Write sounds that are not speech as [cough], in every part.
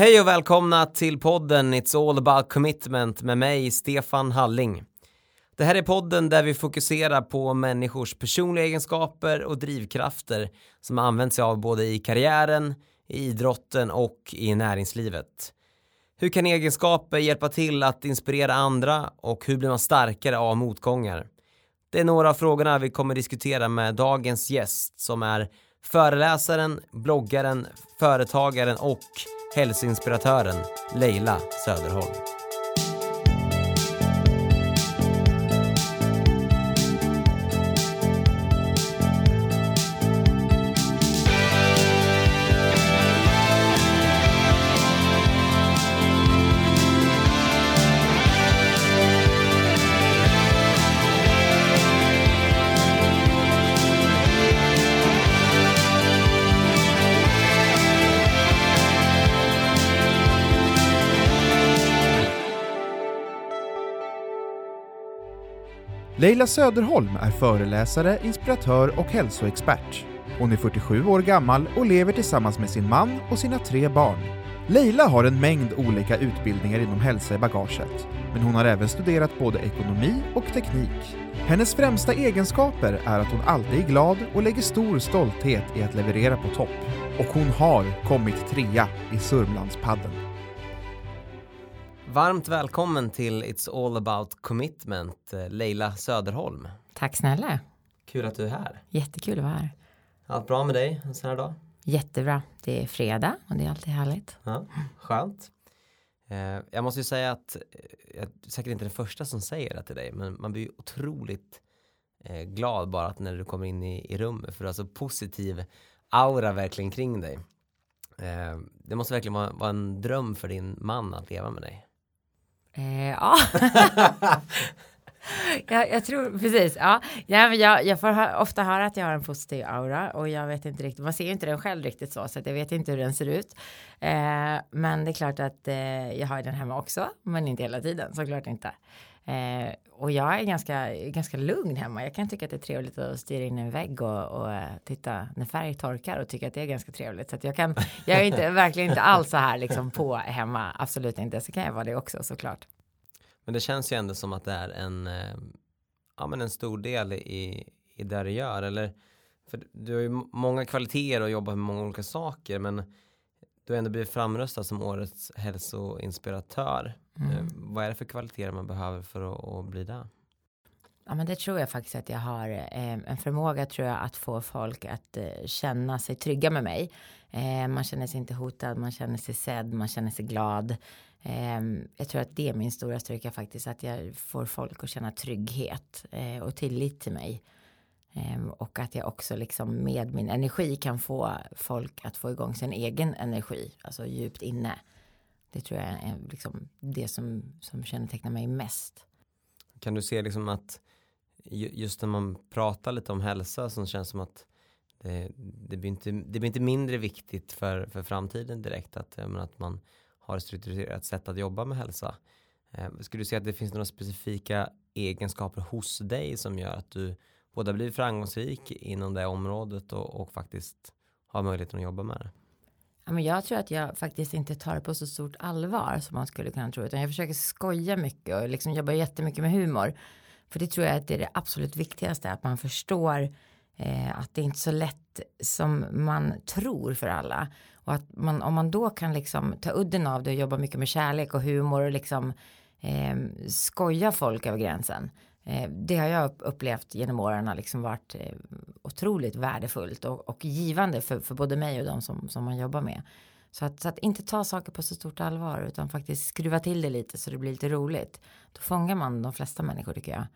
Hej och välkomna till podden It's all about commitment med mig, Stefan Halling. Det här är podden där vi fokuserar på människors personliga egenskaper och drivkrafter som används sig av både i karriären, i idrotten och i näringslivet. Hur kan egenskaper hjälpa till att inspirera andra och hur blir man starkare av motgångar? Det är några av frågorna vi kommer diskutera med dagens gäst som är föreläsaren, bloggaren, företagaren och hälsoinspiratören Leila Söderholm. Leila Söderholm är föreläsare, inspiratör och hälsoexpert. Hon är 47 år gammal och lever tillsammans med sin man och sina tre barn. Leila har en mängd olika utbildningar inom hälsa i bagaget, men hon har även studerat både ekonomi och teknik. Hennes främsta egenskaper är att hon alltid är glad och lägger stor stolthet i att leverera på topp. Och hon har kommit trea i Sörmlandspadden. Varmt välkommen till It's all about commitment, eh, Leila Söderholm. Tack snälla. Kul att du är här. Jättekul att vara här. Allt bra med dig en sån här dag? Jättebra. Det är fredag och det är alltid härligt. Ja, skönt. Eh, jag måste ju säga att eh, jag är säkert inte den första som säger det till dig, men man blir ju otroligt glad bara att när du kommer in i, i rummet, för du har så positiv aura verkligen kring dig. Det måste verkligen vara, vara en dröm för din man att leva med dig. Eh, ja. [laughs] jag, jag tror precis. Ja. Ja, men jag, jag får hö- ofta höra att jag har en positiv aura och jag vet inte riktigt. Man ser ju inte den själv riktigt så, så att jag vet inte hur den ser ut. Eh, men det är klart att eh, jag har den hemma också, men inte hela tiden, såklart inte. Eh, och jag är ganska, ganska lugn hemma. Jag kan tycka att det är trevligt att styra in en vägg och, och eh, titta när färg torkar och tycka att det är ganska trevligt. Så jag kan, jag är inte, [laughs] verkligen inte alls så här liksom på hemma, absolut inte. Så kan jag vara det också såklart. Men det känns ju ändå som att det är en, eh, ja, men en stor del i, i det du gör. Eller, för du har ju många kvaliteter och jobbar med många olika saker. Men du har ändå blivit framröstad som årets hälsoinspiratör. Eh, vad är det för kvaliteter man behöver för att, att bli det? Ja, men det tror jag faktiskt att jag har eh, en förmåga tror jag att få folk att eh, känna sig trygga med mig. Man känner sig inte hotad, man känner sig sedd, man känner sig glad. Eh, jag tror att det är min stora styrka faktiskt, att jag får folk att känna trygghet och tillit till mig. Ehm, och att jag också liksom med min energi kan få folk att få igång sin egen energi, alltså djupt inne. Det tror jag är liksom det som, som kännetecknar mig mest. Kan du se liksom att just när man pratar lite om hälsa så känns det som att det, det, blir, inte, det blir inte mindre viktigt för, för framtiden direkt att, att man har ett strukturerat sätt att jobba med hälsa. Ehm, skulle du säga att det finns några specifika egenskaper hos dig som gör att du både blivit framgångsrik inom det området och, och faktiskt har möjligheten att jobba med det? Ja, men jag tror att jag faktiskt inte tar det på så stort allvar som man skulle kunna tro. Utan jag försöker skoja mycket och liksom jobbar jättemycket med humor. För det tror jag att det är det absolut viktigaste. Att man förstår eh, att det är inte så lätt som man tror för alla. Och att man, om man då kan liksom ta udden av det och jobba mycket med kärlek och humor och liksom eh, skoja folk över gränsen. Eh, det har jag upplevt genom åren har liksom varit eh, otroligt värdefullt och, och givande för, för både mig och de som, som man jobbar med. Så att, så att inte ta saker på så stort allvar utan faktiskt skruva till det lite så det blir lite roligt. Då fångar man de flesta människor tycker jag.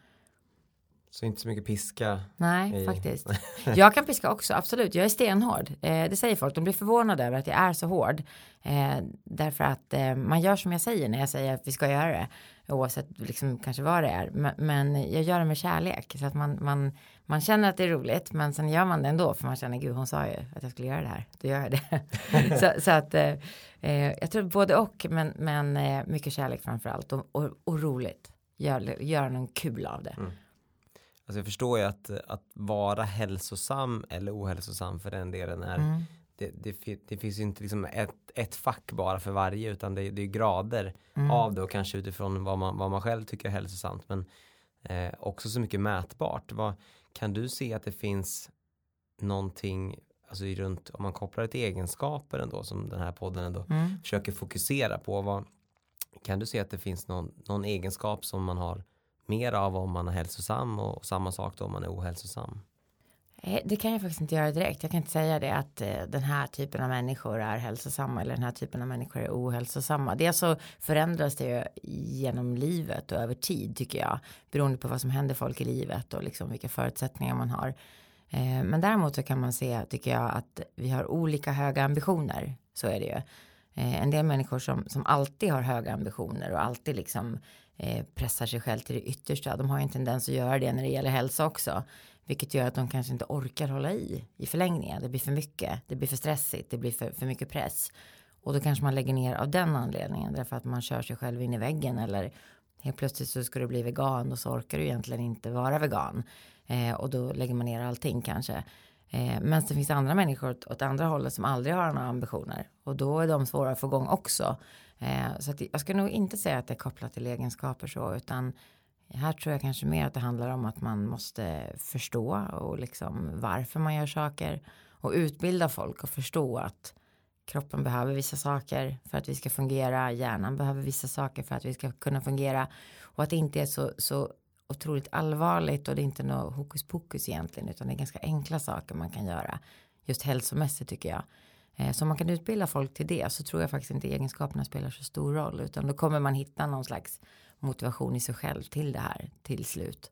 Så inte så mycket piska. Nej, Nej. faktiskt. [laughs] Jag kan piska också, absolut. Jag är stenhård. Eh, det säger folk. De blir förvånade över att jag är så hård. Eh, därför att eh, man gör som jag säger när jag säger att vi ska göra det. Oavsett liksom, kanske vad det är. Men, men jag gör det med kärlek. Så att man, man, man känner att det är roligt. Men sen gör man det ändå. För man känner, gud hon sa ju att jag skulle göra det här. Då gör jag det. [laughs] så, så att eh, eh, jag tror både och. Men, men eh, mycket kärlek framför allt. Och, och, och roligt. Gör, gör någon kul av det. Alltså jag förstår ju att, att vara hälsosam eller ohälsosam för den delen är, Mm. det, det, det, finns ju inte liksom ett, ett fack bara för varje utan det, det är grader mm. av det och kanske utifrån vad man, vad man själv tycker är hälsosamt men eh, också så mycket mätbart. Vad, kan du se att det finns någonting alltså runt om man kopplar det till egenskaper ändå som den här podden ändå mm. försöker fokusera på. Vad, kan du se att det finns någon, någon egenskap som man har mer av om man är hälsosam och samma sak då om man är ohälsosam? Eh, det kan jag faktiskt inte göra direkt. Jag kan inte säga det att eh, den här typen av människor är hälsosamma eller den här typen av människor är ohälsosamma. Det så förändras det ju genom livet och över tid tycker jag. Beroende på vad som händer folk i livet och liksom vilka förutsättningar man har. Eh, men däremot så kan man se, tycker jag, att vi har olika höga ambitioner. Så är det ju. Eh, en del människor som, som alltid har höga ambitioner och alltid liksom eh, pressar sig själv till det yttersta. De har ju en tendens att göra det när det gäller hälsa också. Vilket gör att de kanske inte orkar hålla i i förlängningen. Det blir för mycket, det blir för stressigt, det blir för, för mycket press. Och då kanske man lägger ner av den anledningen. Därför att man kör sig själv in i väggen. Eller helt plötsligt så ska du bli vegan och så orkar du egentligen inte vara vegan. Eh, och då lägger man ner allting kanske. Eh, men det finns andra människor åt, åt andra hållet som aldrig har några ambitioner. Och då är de svåra att få igång också. Eh, så att jag ska nog inte säga att det är kopplat till egenskaper så. Utan här tror jag kanske mer att det handlar om att man måste förstå och liksom varför man gör saker och utbilda folk och förstå att kroppen behöver vissa saker för att vi ska fungera, hjärnan behöver vissa saker för att vi ska kunna fungera och att det inte är så, så otroligt allvarligt och det är inte något hokus pokus egentligen utan det är ganska enkla saker man kan göra just hälsomässigt tycker jag. Eh, så om man kan utbilda folk till det så tror jag faktiskt inte egenskaperna spelar så stor roll utan då kommer man hitta någon slags motivation i sig själv till det här till slut.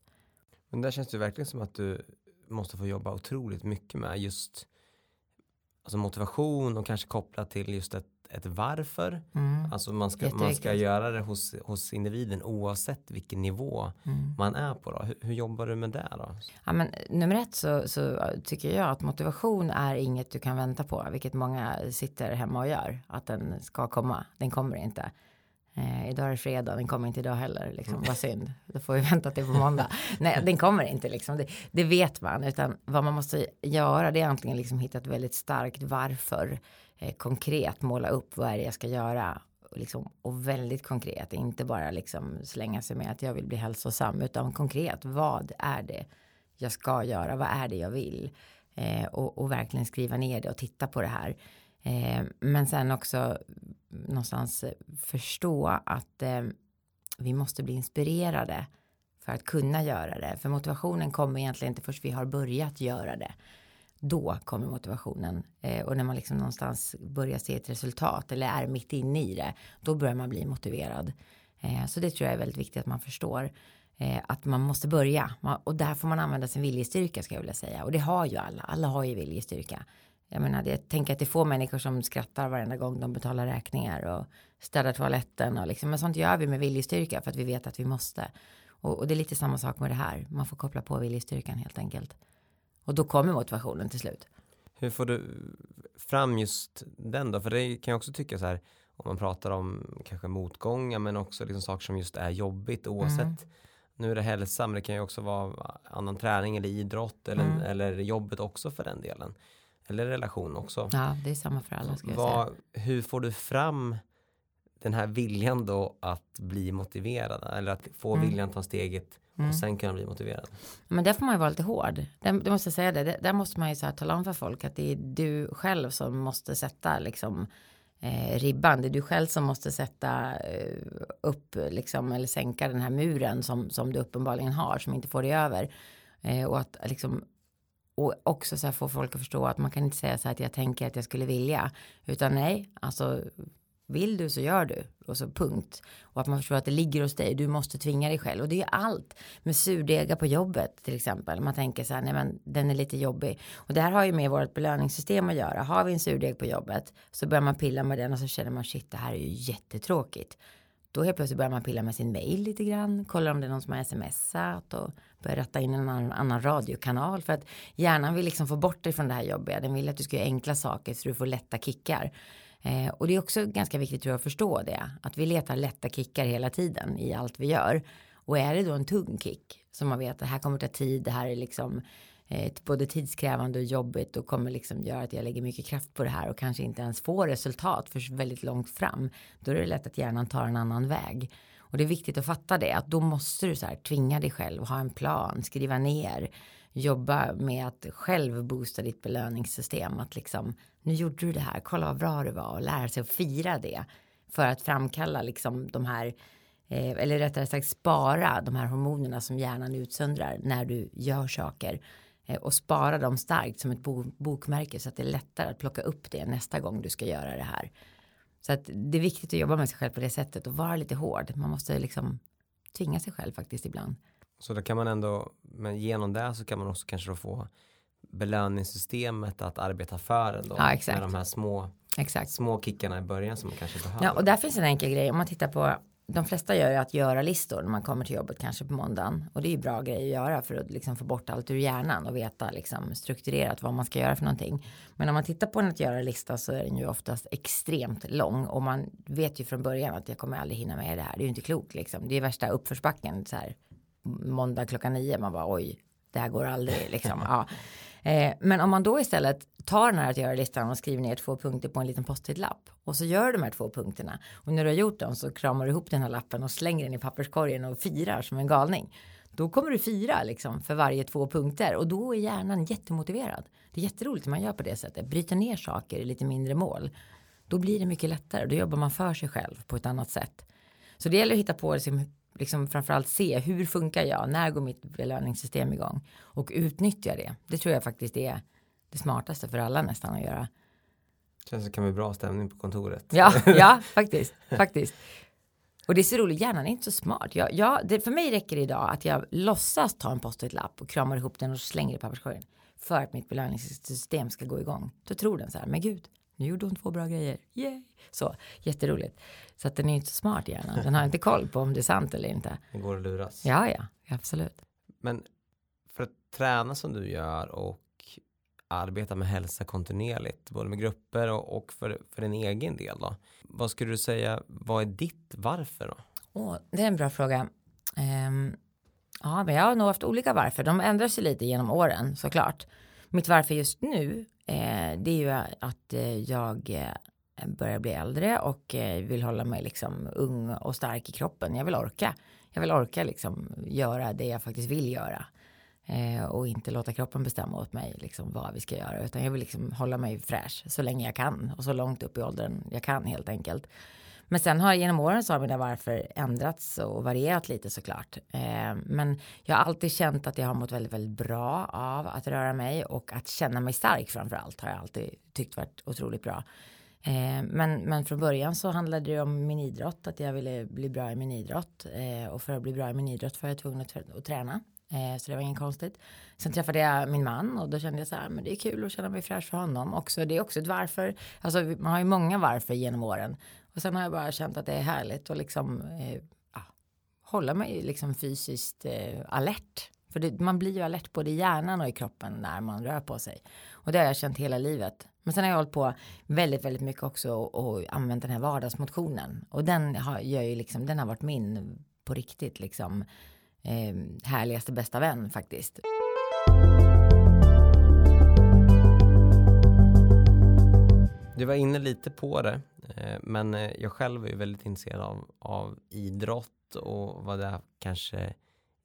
Men där känns det verkligen som att du måste få jobba otroligt mycket med just alltså motivation och kanske kopplat till just ett, ett varför. Mm. Alltså man ska, man ska göra det hos, hos individen oavsett vilken nivå mm. man är på. Då. Hur, hur, jobbar du med det då? Ja, men, nummer ett så, så tycker jag att motivation är inget du kan vänta på, vilket många sitter hemma och gör. Att den ska komma, den kommer inte. Eh, idag är det fredag, den kommer inte idag heller. Liksom. Vad synd, då får vi vänta till på måndag. [laughs] Nej, den kommer inte liksom. Det, det, vet man, utan vad man måste göra det är antingen liksom hitta ett väldigt starkt varför. Eh, konkret måla upp vad är det jag ska göra. Liksom, och väldigt konkret, inte bara liksom slänga sig med att jag vill bli hälsosam, utan konkret, vad är det jag ska göra, vad är det jag vill? Eh, och, och verkligen skriva ner det och titta på det här. Eh, men sen också någonstans förstå att eh, vi måste bli inspirerade för att kunna göra det. För motivationen kommer egentligen inte först vi har börjat göra det. Då kommer motivationen eh, och när man liksom någonstans börjar se ett resultat eller är mitt inne i det. Då börjar man bli motiverad. Eh, så det tror jag är väldigt viktigt att man förstår eh, att man måste börja och där får man använda sin viljestyrka ska jag vilja säga och det har ju alla. Alla har ju viljestyrka. Jag menar, jag tänker att det är få människor som skrattar varenda gång de betalar räkningar och städar toaletten och liksom, men sånt gör vi med viljestyrka för att vi vet att vi måste. Och, och det är lite samma sak med det här. Man får koppla på viljestyrkan helt enkelt. Och då kommer motivationen till slut. Hur får du fram just den då? För det kan jag också tycka så här om man pratar om kanske motgångar men också liksom saker som just är jobbigt oavsett mm. nu är det hälsa men det kan ju också vara annan träning eller idrott eller, mm. eller jobbet också för den delen eller relation också. Ja, det är samma för alla. Ska jag Vad, säga. Hur får du fram den här viljan då att bli motiverad eller att få mm. viljan att ta steget mm. och sen kunna bli motiverad. Men där får man ju vara lite hård. Det, det måste jag säga det. Där måste man ju så här tala om för folk att det är du själv som måste sätta liksom eh, ribban. Det är du själv som måste sätta eh, upp liksom eller sänka den här muren som, som du uppenbarligen har som inte får dig över. Eh, och att liksom och också så här få folk att förstå att man kan inte säga så här att jag tänker att jag skulle vilja. Utan nej, alltså vill du så gör du. Och så punkt. Och att man förstår att det ligger hos dig. Du måste tvinga dig själv. Och det är allt. Med surdegar på jobbet till exempel. Man tänker så här, nej men den är lite jobbig. Och det här har ju med vårt belöningssystem att göra. Har vi en surdeg på jobbet så börjar man pilla med den och så känner man shit det här är ju jättetråkigt. Då helt plötsligt börjar man pilla med sin mail lite grann. Kollar om det är någon som har smsat och ratta in en annan, annan radiokanal. För att hjärnan vill liksom få bort dig från det här jobbiga. Den vill att du ska göra enkla saker så du får lätta kickar. Eh, och det är också ganska viktigt tror jag, att förstå det. Att vi letar lätta kickar hela tiden i allt vi gör. Och är det då en tung kick som man vet att det här kommer ta tid, det här är liksom eh, både tidskrävande och jobbigt och kommer liksom göra att jag lägger mycket kraft på det här och kanske inte ens får resultat för väldigt långt fram. Då är det lätt att hjärnan tar en annan väg. Och det är viktigt att fatta det, att då måste du så här tvinga dig själv, ha en plan, skriva ner, jobba med att själv boosta ditt belöningssystem. Att liksom, nu gjorde du det här, kolla vad bra det var och lära sig att fira det. För att framkalla liksom de här, eh, eller rättare sagt spara de här hormonerna som hjärnan utsöndrar när du gör saker. Eh, och spara dem starkt som ett bokmärke så att det är lättare att plocka upp det nästa gång du ska göra det här. Så att det är viktigt att jobba med sig själv på det sättet och vara lite hård. Man måste liksom tvinga sig själv faktiskt ibland. Så då kan man ändå, men genom det så kan man också kanske då få belöningssystemet att arbeta för ändå. Ja, exakt. Med de här små, exakt. små kickarna i början som man kanske behöver. Ja, och där finns en enkel grej. Om man tittar på de flesta gör ju att göra listor när man kommer till jobbet kanske på måndagen och det är ju bra grej att göra för att liksom få bort allt ur hjärnan och veta liksom strukturerat vad man ska göra för någonting. Men om man tittar på en att göra lista så är den ju oftast extremt lång och man vet ju från början att jag kommer aldrig hinna med det här. Det är ju inte klokt liksom. Det är värsta uppförsbacken så här måndag klockan nio. Man bara oj, det här går aldrig liksom. [laughs] Ja. Eh, men om man då istället tar den här att göra-listan och skriver ner två punkter på en liten post-it-lapp och så gör du de här två punkterna och när du har gjort dem så kramar du ihop den här lappen och slänger den i papperskorgen och firar som en galning. Då kommer du fira liksom för varje två punkter och då är hjärnan jättemotiverad. Det är jätteroligt när man gör på det sättet, bryter ner saker i lite mindre mål. Då blir det mycket lättare, då jobbar man för sig själv på ett annat sätt. Så det gäller att hitta på liksom, liksom framförallt se hur funkar jag, när går mitt belöningssystem igång och utnyttja det. Det tror jag faktiskt är det smartaste för alla nästan att göra. Känns det kan bli bra stämning på kontoret. Ja, [laughs] ja, faktiskt, faktiskt. Och det är så roligt, hjärnan är inte så smart. Jag, jag, det, för mig räcker det idag att jag låtsas ta en post-it-lapp och kramar ihop den och slänger i papperskorgen. För att mitt belöningssystem ska gå igång. Då tror den så här, men gud, nu gjorde hon två bra grejer. Yay! Så, jätteroligt. Så att den är inte så smart hjärnan. Den har inte koll på om det är sant eller inte. Det går att luras. Ja, ja, absolut. Men för att träna som du gör och arbeta med hälsa kontinuerligt, både med grupper och, och för, för din egen del då. Vad skulle du säga, vad är ditt varför då? Oh, det är en bra fråga. Um, ja, men jag har nog haft olika varför. De ändras ju lite genom åren såklart. Mitt varför just nu, eh, det är ju att eh, jag eh, börjar bli äldre och eh, vill hålla mig liksom ung och stark i kroppen. Jag vill orka. Jag vill orka liksom göra det jag faktiskt vill göra. Eh, och inte låta kroppen bestämma åt mig liksom, vad vi ska göra. Utan jag vill liksom hålla mig fräsch så länge jag kan. Och så långt upp i åldern jag kan helt enkelt. Men sen har genom åren så har mina varför ändrats och varierat lite såklart. Eh, men jag har alltid känt att jag har mått väldigt, väldigt bra av att röra mig och att känna mig stark framför allt har jag alltid tyckt varit otroligt bra. Eh, men, men från början så handlade det om min idrott, att jag ville bli bra i min idrott. Eh, och för att bli bra i min idrott var jag tvungen att, att träna. Eh, så det var inget konstigt. Sen träffade jag min man och då kände jag så här, men det är kul att känna mig fräsch för honom också. Det är också ett varför. Alltså man har ju många varför genom åren. Och sen har jag bara känt att det är härligt att liksom eh, ja, hålla mig liksom fysiskt eh, alert. För det, man blir ju alert både i hjärnan och i kroppen när man rör på sig. Och det har jag känt hela livet. Men sen har jag hållit på väldigt, väldigt mycket också och, och använt den här vardagsmotionen. Och den har, gör ju liksom, den har varit min på riktigt liksom eh, härligaste bästa vän faktiskt. Du var inne lite på det, eh, men eh, jag själv är väldigt intresserad av, av idrott och vad det kanske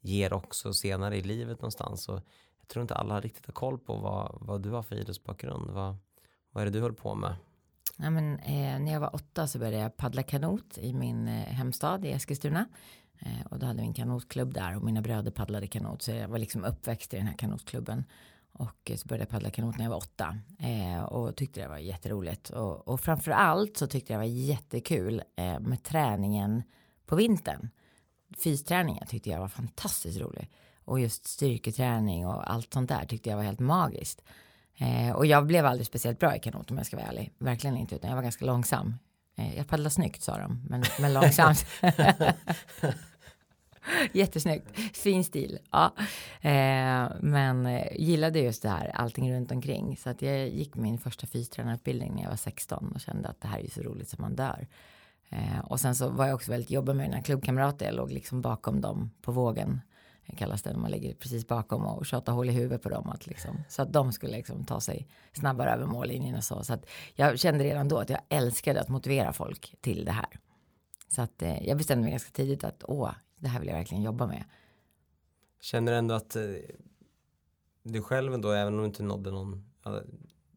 ger också senare i livet någonstans. Och jag tror inte alla riktigt har koll på vad, vad du har för idrottsbakgrund. Vad, vad är det du håller på med? Ja, men, eh, när jag var åtta så började jag paddla kanot i min eh, hemstad i Eskilstuna. Eh, och då hade vi en kanotklubb där och mina bröder paddlade kanot. Så jag var liksom uppväxt i den här kanotklubben. Och så började jag paddla kanot när jag var åtta. Eh, och tyckte det var jätteroligt. Och, och framför allt så tyckte jag det var jättekul eh, med träningen på vintern. Fysträningen tyckte jag var fantastiskt rolig. Och just styrketräning och allt sånt där tyckte jag var helt magiskt. Eh, och jag blev aldrig speciellt bra i kanot om jag ska vara ärlig. Verkligen inte, utan jag var ganska långsam. Eh, jag paddlar snyggt sa de, men, men långsamt. [laughs] [laughs] [laughs] Jättesnyggt, fin stil. Ja. Eh, men eh, gillade just det här, allting runt omkring. Så att jag gick min första fystränarutbildning när jag var 16 och kände att det här är ju så roligt som man dör. Eh, och sen så var jag också väldigt jobbig med mina klubbkamrater. Jag låg liksom bakom dem på vågen kallas det, när man ligger precis bakom och tjatar hål i huvudet på dem. Att liksom, så att de skulle liksom ta sig snabbare över mållinjen och så. Så att jag kände redan då att jag älskade att motivera folk till det här. Så att eh, jag bestämde mig ganska tidigt att åh, det här vill jag verkligen jobba med. Känner du ändå att eh, du själv ändå, även om du inte nådde någon, ja,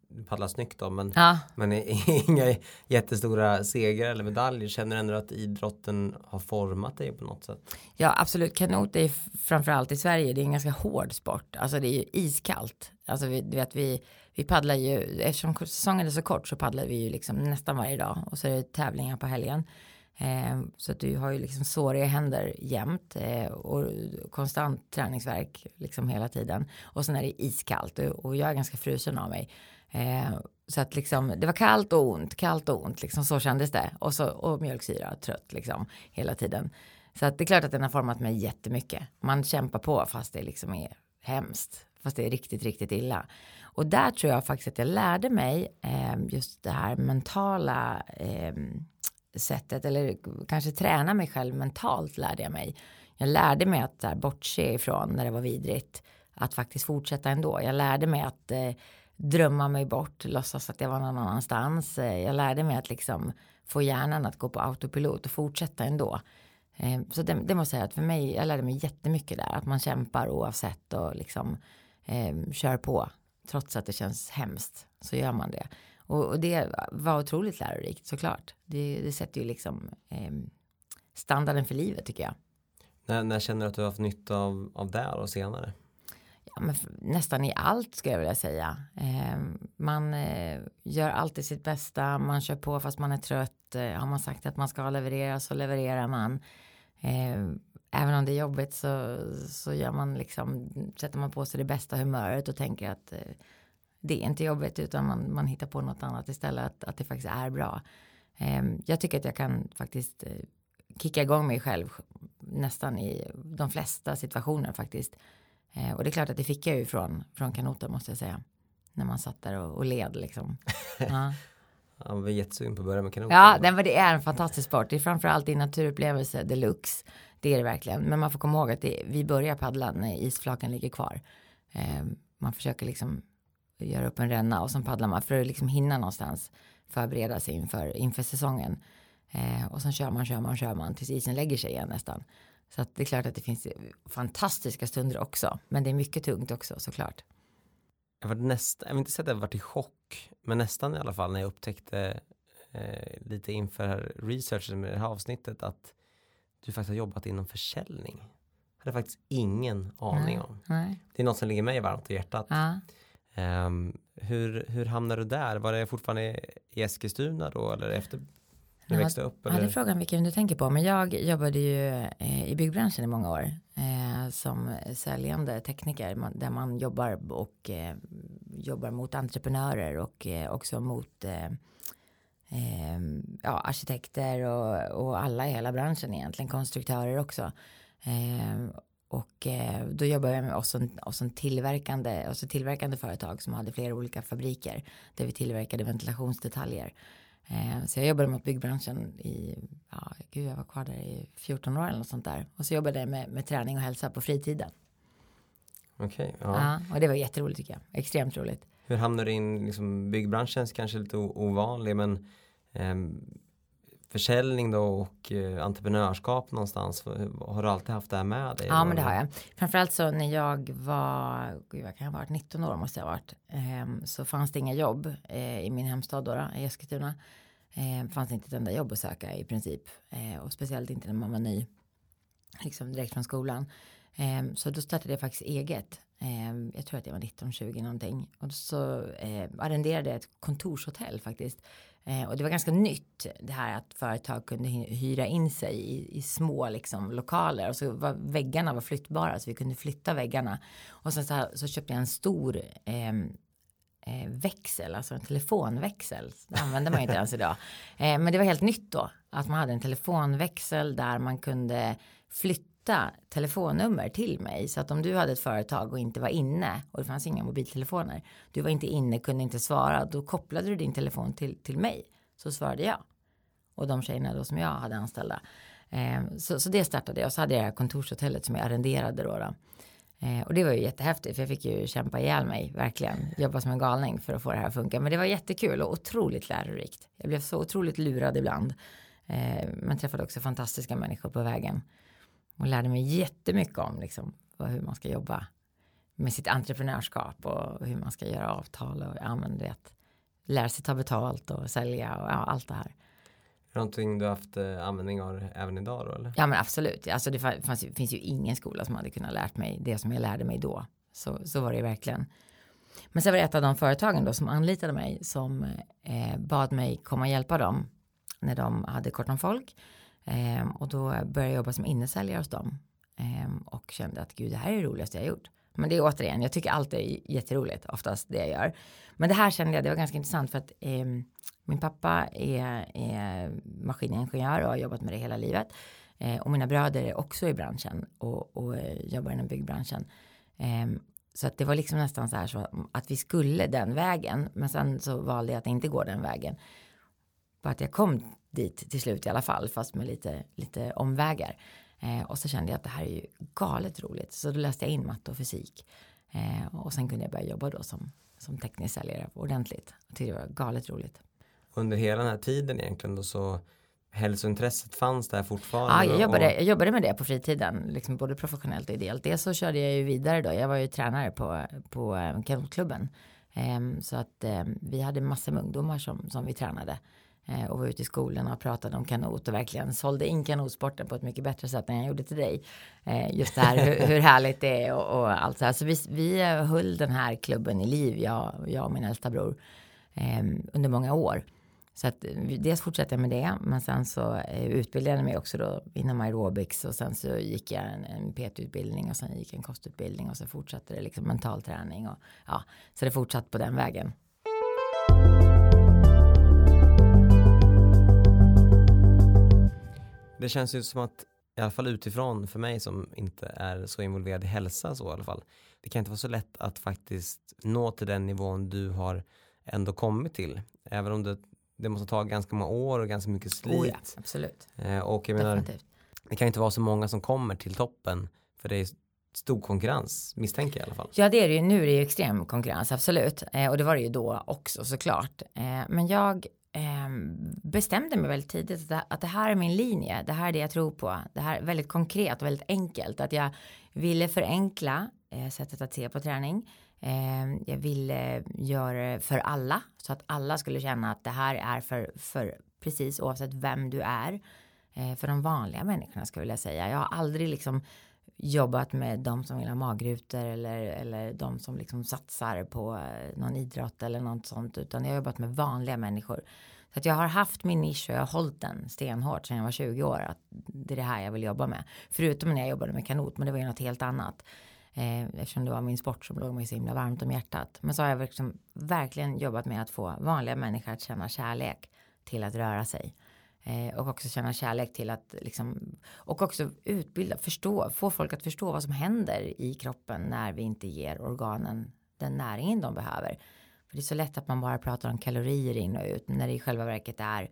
du paddlar snyggt då, men, Ja, men [laughs] inga jättestora segrar eller medaljer, känner du ändå att idrotten har format dig på något sätt? ja absolut. Kanot är framförallt i Sverige, det är en ganska hård sport. Alltså det är ju iskallt. Alltså vi, du vet, vi, vi paddlar ju, eftersom säsongen är så kort så paddlar vi ju liksom nästan varje dag. Och så är det tävlingar på helgen. Eh, så att du har ju liksom såriga händer jämt eh, och konstant träningsverk liksom hela tiden. Och sen är det iskallt och, och jag är ganska frusen av mig. Eh, så att liksom det var kallt och ont, kallt och ont, liksom så kändes det. Och så och mjölksyra, trött liksom hela tiden. Så att det är klart att den har format mig jättemycket. Man kämpar på fast det liksom är hemskt. Fast det är riktigt, riktigt illa. Och där tror jag faktiskt att jag lärde mig eh, just det här mentala eh, sättet. Eller kanske träna mig själv mentalt lärde jag mig. Jag lärde mig att där, bortse ifrån när det var vidrigt. Att faktiskt fortsätta ändå. Jag lärde mig att eh, drömma mig bort, låtsas att jag var någon annanstans. Eh, Jag lärde mig att liksom få hjärnan att gå på autopilot och fortsätta ändå. Eh, Så det, det måste jag säga att för mig, jag lärde mig jättemycket där. Att man kämpar oavsett och liksom eh, kör på. Trots att det känns hemskt så gör man det. Och, och det var otroligt lärorikt såklart. Det, det sätter ju liksom eh, standarden för livet tycker jag. När, när känner du att du har haft nytta av, av det och senare? Ja, men nästan i allt skulle jag vilja säga. Eh, man eh, gör alltid sitt bästa, man kör på fast man är trött. Eh, har man sagt att man ska leverera så levererar man. Eh, även om det är jobbigt så, så gör man liksom, sätter man på sig det bästa humöret och tänker att eh, det är inte jobbigt utan man, man hittar på något annat istället, att, att det faktiskt är bra. Eh, jag tycker att jag kan faktiskt eh, kicka igång mig själv nästan i de flesta situationer faktiskt. Eh, och det är klart att det fick jag ju från, från kanoten måste jag säga. När man satt där och, och led liksom. [laughs] Ja, var jättesugen på att börja med kanot. ja den, det är en fantastisk sport. Det är framförallt en naturupplevelse deluxe. Det är det verkligen. Men man får komma ihåg att det, vi börjar paddla när isflaken ligger kvar. Eh, man försöker liksom göra upp en ränna och sen paddlar man för att liksom hinna någonstans förbereda sig inför, inför säsongen. Eh, och sen kör man, kör man, kör man tills isen lägger sig igen nästan. Så att det är klart att det finns fantastiska stunder också. Men det är mycket tungt också såklart. Jag var nästan, jag vill inte säga att jag varit i chock, men nästan i alla fall när jag upptäckte eh, lite inför researchen med det här avsnittet att du faktiskt har jobbat inom försäljning. Jag hade faktiskt ingen aning Nej. om. Nej. Det är något som ligger mig varmt i hjärtat. Ja. Ehm, hur, hur hamnade du där? Var det fortfarande i Eskilstuna då eller efter du Ja, växte upp? Ja, det är Eller? frågan vilken du tänker på. Men jag jobbade ju eh, i byggbranschen i många år. Eh, som säljande tekniker. Där man jobbar och eh, jobbar mot entreprenörer och eh, också mot eh, eh, ja, arkitekter och, och alla i hela branschen egentligen. Konstruktörer också. Eh, och eh, då jobbade jag med oss en, oss en tillverkande, oss ett tillverkande företag som hade flera olika fabriker. Där vi tillverkade ventilationsdetaljer. Eh, Så jag jobbade mot byggbranschen i, ja, gud jag var kvar där i 14 år eller något sånt där. Och så jobbade jag med, med träning och hälsa på fritiden. Okej, Ja. ja. och det var jätteroligt tycker jag. Extremt roligt. Hur hamnade du in, liksom, byggbranschen kanske lite ovanlig men ehm, försäljning då och eh, entreprenörskap någonstans, har du alltid haft det här med dig? Ja men det har jag. Framförallt så när jag var, gud vad kan jag ha varit, 19 år måste jag ha varit. ehm, så fanns det inga jobb eh, i min hemstad då, då i Eskilstuna. Eh, fanns det inte ett enda jobb att söka i princip. Eh, och speciellt inte när man var ny. Liksom direkt från skolan. Eh, så då startade jag faktiskt eget. Eh, jag tror att jag var 19-20 någonting. Och så eh, arrenderade jag ett kontorshotell faktiskt. Eh, och det var ganska nytt det här att företag kunde hyra in sig i, i små liksom, lokaler. Och så var väggarna var flyttbara så vi kunde flytta väggarna. Och sen så, här, så köpte jag en stor ehm, eh, växel, alltså en telefonväxel. Det använder man ju inte ens idag. Eh, men det var helt nytt då, att man hade en telefonväxel där man kunde flytta telefonnummer till mig. Så att om du hade ett företag och inte var inne och det fanns inga mobiltelefoner, du var inte inne, kunde inte svara, då kopplade du din telefon till, till mig. Så svarade jag. Och de tjejerna då som jag hade anställda. Eh, så, så det startade jag och så hade jag kontorshotellet som jag arrenderade då. då. Eh, och det var ju jättehäftigt för jag fick ju kämpa ihjäl mig, verkligen. Jobba som en galning för att få det här att funka. Men det var jättekul och otroligt lärorikt. Jag blev så otroligt lurad ibland. Eh, men träffade också fantastiska människor på vägen. Och lärde mig jättemycket om liksom, hur man ska jobba med sitt entreprenörskap och hur man ska göra avtal och ja, men, vet, lära sig ta betalt och sälja och ja, allt det här. Är det någonting du haft eh, användning av även idag då? Eller? Ja men absolut. Alltså det fanns, finns ju ingen skola som hade kunnat lärt mig det som jag lärde mig då. Så, så var det ju verkligen. Men sen var det ett av de företagen då som anlitade mig som eh, bad mig komma och hjälpa dem när de hade kort om folk. Eh, och då började jag jobba som innesäljare hos dem. Eh, och kände att gud det här är det roligaste jag gjort. Men det är återigen, jag tycker allt är jätteroligt oftast det jag gör. Men det här kände jag, det var ganska intressant för att eh, min pappa är, är maskiningenjör och har jobbat med det hela livet. Eh, och mina bröder är också i branschen och, och eh, jobbar inom byggbranschen. Eh, så att det var liksom nästan så här så att vi skulle den vägen. Men sen så valde jag att inte gå den vägen. Bara att jag kom dit till slut i alla fall, fast med lite, lite omvägar. Eh, och så kände jag att det här är ju galet roligt. Så då läste jag in matte och fysik. Eh, och sen kunde jag börja jobba då som, som teknisk säljare ordentligt. Jag tyckte det var galet roligt. Under hela den här tiden egentligen då så hälsointresset fanns där fortfarande? Ja, jag jobbade, jag jobbade med det på fritiden, liksom både professionellt och ideellt. Dels så körde jag ju vidare då, jag var ju tränare på, på eh, kanotklubben. Um, så att um, vi hade massor med ungdomar som, som vi tränade. Eh, och var ute i skolorna och pratade om kanot och verkligen sålde in kanotsporten på ett mycket bättre sätt än jag gjorde till dig. Eh, just det här hur, [laughs] hur härligt det är och, och, allt så här. Så vi, vi höll den här klubben i liv, jag, jag och min äldsta bror, eh, under många år. Så att dels fortsatte jag med det, men sen så utbildade jag mig också då inom aerobics och sen så gick jag en, en PT-utbildning och sen gick jag en kostutbildning och så fortsatte det liksom mental träning och ja, så det fortsatte på den vägen. Det känns ju som att i alla fall utifrån för mig som inte är så involverad i hälsa så i alla fall. Det kan inte vara så lätt att faktiskt nå till den nivån du har ändå kommit till. Även om det, det måste ta ganska många år och ganska mycket slit. Oh ja, absolut. Eh, och jag menar, det kan inte vara så många som kommer till toppen för det är stor konkurrens, misstänker jag i alla fall. Ja, det är det ju. Nu är det ju extrem konkurrens, absolut. Eh, och det var det ju då också såklart. Eh, men jag eh, bestämde mig väldigt tidigt att det här är min linje. Det här är det jag tror på. Det här är väldigt konkret och väldigt enkelt. Att jag ville förenkla eh, sättet att se på träning. Eh, jag ville göra det för alla så att alla skulle känna att det här är för, för precis oavsett vem du är. Eh, för de vanliga människorna skulle jag säga. Jag har aldrig liksom jobbat med de som vill ha magrutor eller, eller de som liksom satsar på eh, någon idrott eller något sånt utan jag har jobbat med vanliga människor. Så att jag har haft min nisch och jag har hållit den stenhårt sedan jag var 20 år. Att det är det här jag vill jobba med. Förutom när jag jobbade med kanot, men det var ju något helt annat. Eh, eftersom det var min sport som låg mig så himla varmt om hjärtat. Men så har jag liksom verkligen jobbat med att få vanliga människor att känna kärlek till att röra sig. Eh, och också känna kärlek till att liksom, och också utbilda, förstå, få folk att förstå vad som händer i kroppen när vi inte ger organen den näringen de behöver. För det är så lätt att man bara pratar om kalorier in och ut när det i själva verket är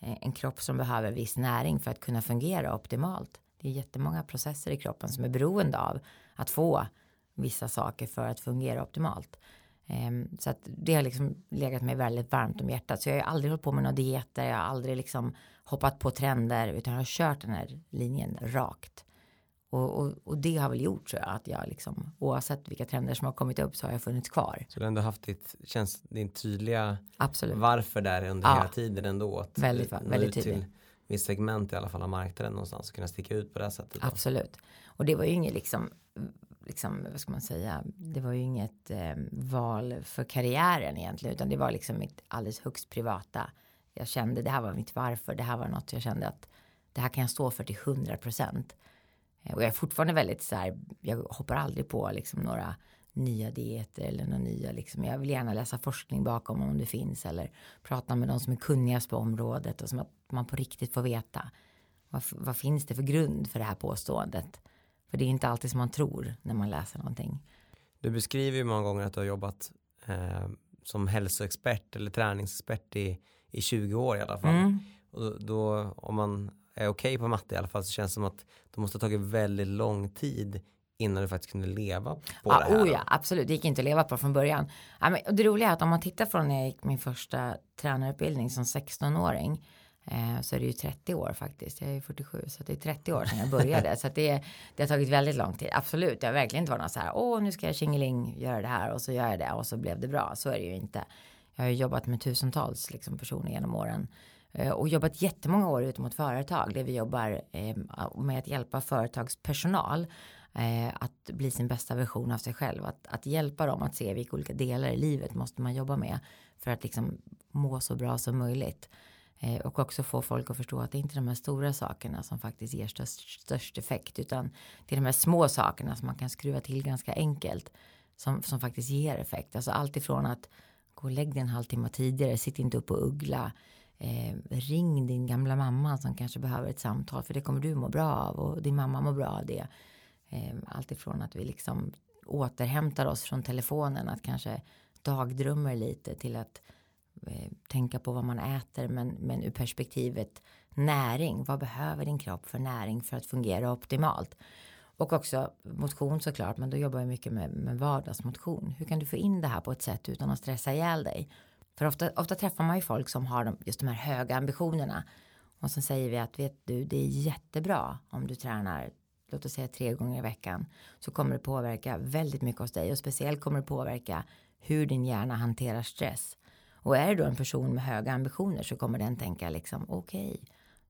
eh, en kropp som behöver viss näring för att kunna fungera optimalt. Det är jättemånga processer i kroppen som är beroende av att få vissa saker för att fungera optimalt. Ehm, så att det har liksom legat mig väldigt varmt om hjärtat. Så jag har aldrig hållit på med några dieter. Jag har aldrig liksom hoppat på trender utan jag har kört den här linjen rakt. Och, och, och det har väl gjort så att jag liksom oavsett vilka trender som har kommit upp så har jag funnits kvar. Så du har ändå haft ditt, känns din tydliga Absolut. varför där under ja. hela tiden ändå. Att väldigt, väldigt tydligt. viss segment i alla fall av marknaden någonstans och kunna sticka ut på det sättet. Då. Absolut. Och det var ju inget liksom liksom, vad ska man säga, det var ju inget eh, val för karriären egentligen, utan det var liksom mitt alldeles högst privata. Jag kände, det här var mitt varför, det här var något jag kände att det här kan jag stå för till hundra procent. Eh, och jag är fortfarande väldigt så här, jag hoppar aldrig på liksom några nya dieter eller några nya liksom. Jag vill gärna läsa forskning bakom om det finns eller prata med de som är kunnigast på området och som att man på riktigt får veta vad, vad finns det för grund för det här påståendet. För det är inte alltid som man tror när man läser någonting. Du beskriver ju många gånger att du har jobbat eh, som hälsoexpert eller träningsexpert i, i 20 år i alla fall. Mm. Och då, om man är okej okay på matte i alla fall så känns det som att det måste ha tagit väldigt lång tid innan du faktiskt kunde leva på ja, det här. Oh ja, absolut. Det gick inte att leva på från början. Ja, men, det roliga är att om man tittar från när jag gick min första tränarutbildning som 16-åring eh, så är det ju 30 år faktiskt. Jag är 47 så det är 30 år sedan jag började. [laughs] så det, det har tagit väldigt lång tid. Absolut, det har verkligen inte varit något så här. Åh, nu ska jag tjingeling göra det här och så gör jag det och så blev det bra. Så är det ju inte. Jag har ju jobbat med tusentals liksom, personer genom åren eh, och jobbat jättemånga år ut mot företag där vi jobbar eh, med att hjälpa företagspersonal eh, att bli sin bästa version av sig själv. Att, att hjälpa dem att se vilka olika delar i livet måste man jobba med för att liksom må så bra som möjligt. Eh, och också få folk att förstå att det inte är de här stora sakerna som faktiskt ger störst, störst effekt utan det är de här små sakerna som man kan skruva till ganska enkelt som, som faktiskt ger effekt. Alltså allt ifrån att gå och lägg dig en halvtimme tidigare, sitt inte upp och uggla. Eh, ring din gamla mamma som kanske behöver ett samtal för det kommer du må bra av och din mamma mår bra av det. Eh, allt ifrån att vi liksom återhämtar oss från telefonen, att kanske dagdrömmer lite till att Eh, tänka på vad man äter men, men ur perspektivet näring. Vad behöver din kropp för näring för att fungera optimalt? Och också motion såklart, men då jobbar jag mycket med, med vardagsmotion. Hur kan du få in det här på ett sätt utan att stressa ihjäl dig? För ofta, ofta träffar man ju folk som har de, just de här höga ambitionerna. Och så säger vi att vet du, det är jättebra om du tränar låt oss säga tre gånger i veckan så kommer det påverka väldigt mycket hos dig och speciellt kommer det påverka hur din hjärna hanterar stress. Och är det då en person med höga ambitioner så kommer den tänka liksom okej, okay,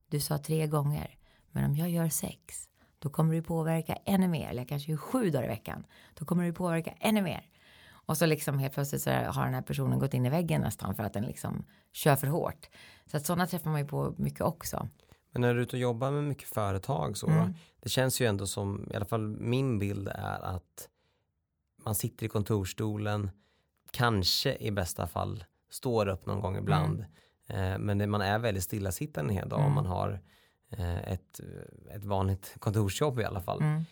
du sa tre gånger, men om jag gör sex, då kommer det påverka ännu mer, eller kanske gör sju dagar i veckan, då kommer det påverka ännu mer. Och så liksom helt plötsligt så har den här personen gått in i väggen nästan för att den liksom kör för hårt. Så att sådana träffar man ju på mycket också. Men när du är ute och jobbar med mycket företag så, mm. det känns ju ändå som, i alla fall min bild är att man sitter i kontorstolen, kanske i bästa fall står upp någon gång ibland. Mm. Men man är väldigt stillasittande en hel dag mm. om man har eh, ett, ett vanligt kontorsjobb i alla fall. Mm.